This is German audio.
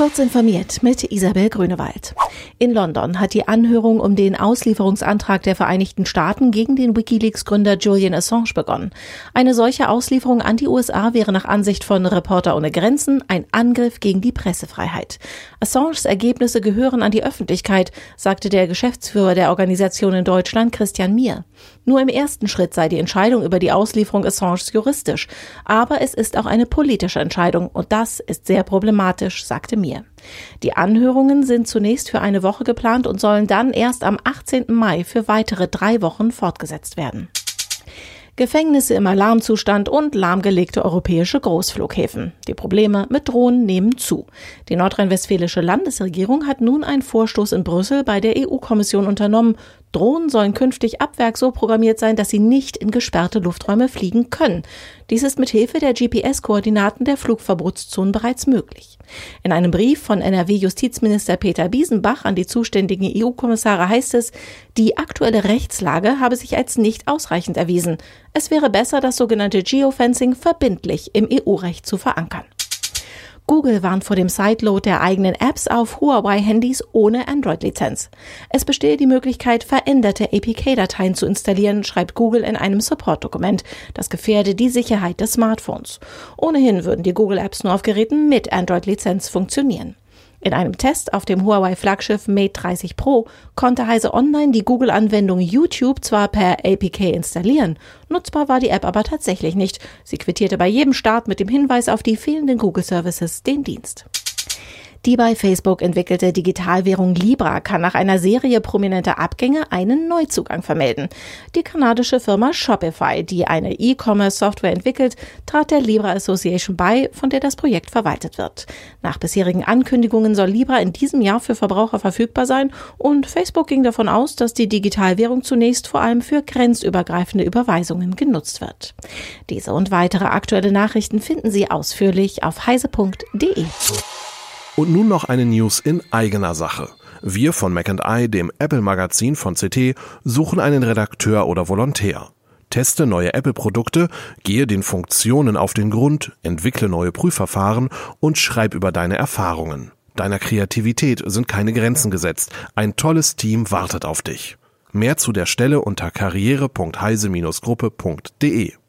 Kurz informiert mit Isabel Grünewald. In London hat die Anhörung um den Auslieferungsantrag der Vereinigten Staaten gegen den Wikileaks-Gründer Julian Assange begonnen. Eine solche Auslieferung an die USA wäre nach Ansicht von Reporter ohne Grenzen ein Angriff gegen die Pressefreiheit. Assanges Ergebnisse gehören an die Öffentlichkeit, sagte der Geschäftsführer der Organisation in Deutschland Christian Mier. Nur im ersten Schritt sei die Entscheidung über die Auslieferung Assanges juristisch, aber es ist auch eine politische Entscheidung und das ist sehr problematisch, sagte Mier mir. Die Anhörungen sind zunächst für eine Woche geplant und sollen dann erst am 18. Mai für weitere drei Wochen fortgesetzt werden. Gefängnisse im Alarmzustand und lahmgelegte europäische Großflughäfen. Die Probleme mit Drohnen nehmen zu. Die nordrhein-westfälische Landesregierung hat nun einen Vorstoß in Brüssel bei der EU-Kommission unternommen, Drohnen sollen künftig ab Werk so programmiert sein, dass sie nicht in gesperrte Lufträume fliegen können. Dies ist mit Hilfe der GPS-Koordinaten der Flugverbotszonen bereits möglich. In einem Brief von NRW-Justizminister Peter Biesenbach an die zuständigen EU-Kommissare heißt es, die aktuelle Rechtslage habe sich als nicht ausreichend erwiesen. Es wäre besser, das sogenannte Geofencing verbindlich im EU-Recht zu verankern. Google warnt vor dem Sideload der eigenen Apps auf Huawei-Handys ohne Android-Lizenz. Es bestehe die Möglichkeit, veränderte APK-Dateien zu installieren, schreibt Google in einem Support-Dokument. Das gefährde die Sicherheit des Smartphones. Ohnehin würden die Google-Apps nur auf Geräten mit Android-Lizenz funktionieren. In einem Test auf dem Huawei-Flaggschiff Mate 30 Pro konnte Heise Online die Google-Anwendung YouTube zwar per APK installieren, nutzbar war die App aber tatsächlich nicht. Sie quittierte bei jedem Start mit dem Hinweis auf die fehlenden Google-Services den Dienst. Die bei Facebook entwickelte Digitalwährung Libra kann nach einer Serie prominenter Abgänge einen Neuzugang vermelden. Die kanadische Firma Shopify, die eine E-Commerce-Software entwickelt, trat der Libra Association bei, von der das Projekt verwaltet wird. Nach bisherigen Ankündigungen soll Libra in diesem Jahr für Verbraucher verfügbar sein und Facebook ging davon aus, dass die Digitalwährung zunächst vor allem für grenzübergreifende Überweisungen genutzt wird. Diese und weitere aktuelle Nachrichten finden Sie ausführlich auf heise.de. Und nun noch eine News in eigener Sache. Wir von Mac I, dem Apple-Magazin von CT, suchen einen Redakteur oder Volontär. Teste neue Apple-Produkte, gehe den Funktionen auf den Grund, entwickle neue Prüfverfahren und schreib über deine Erfahrungen. Deiner Kreativität sind keine Grenzen gesetzt. Ein tolles Team wartet auf dich. Mehr zu der Stelle unter karriere.heise-gruppe.de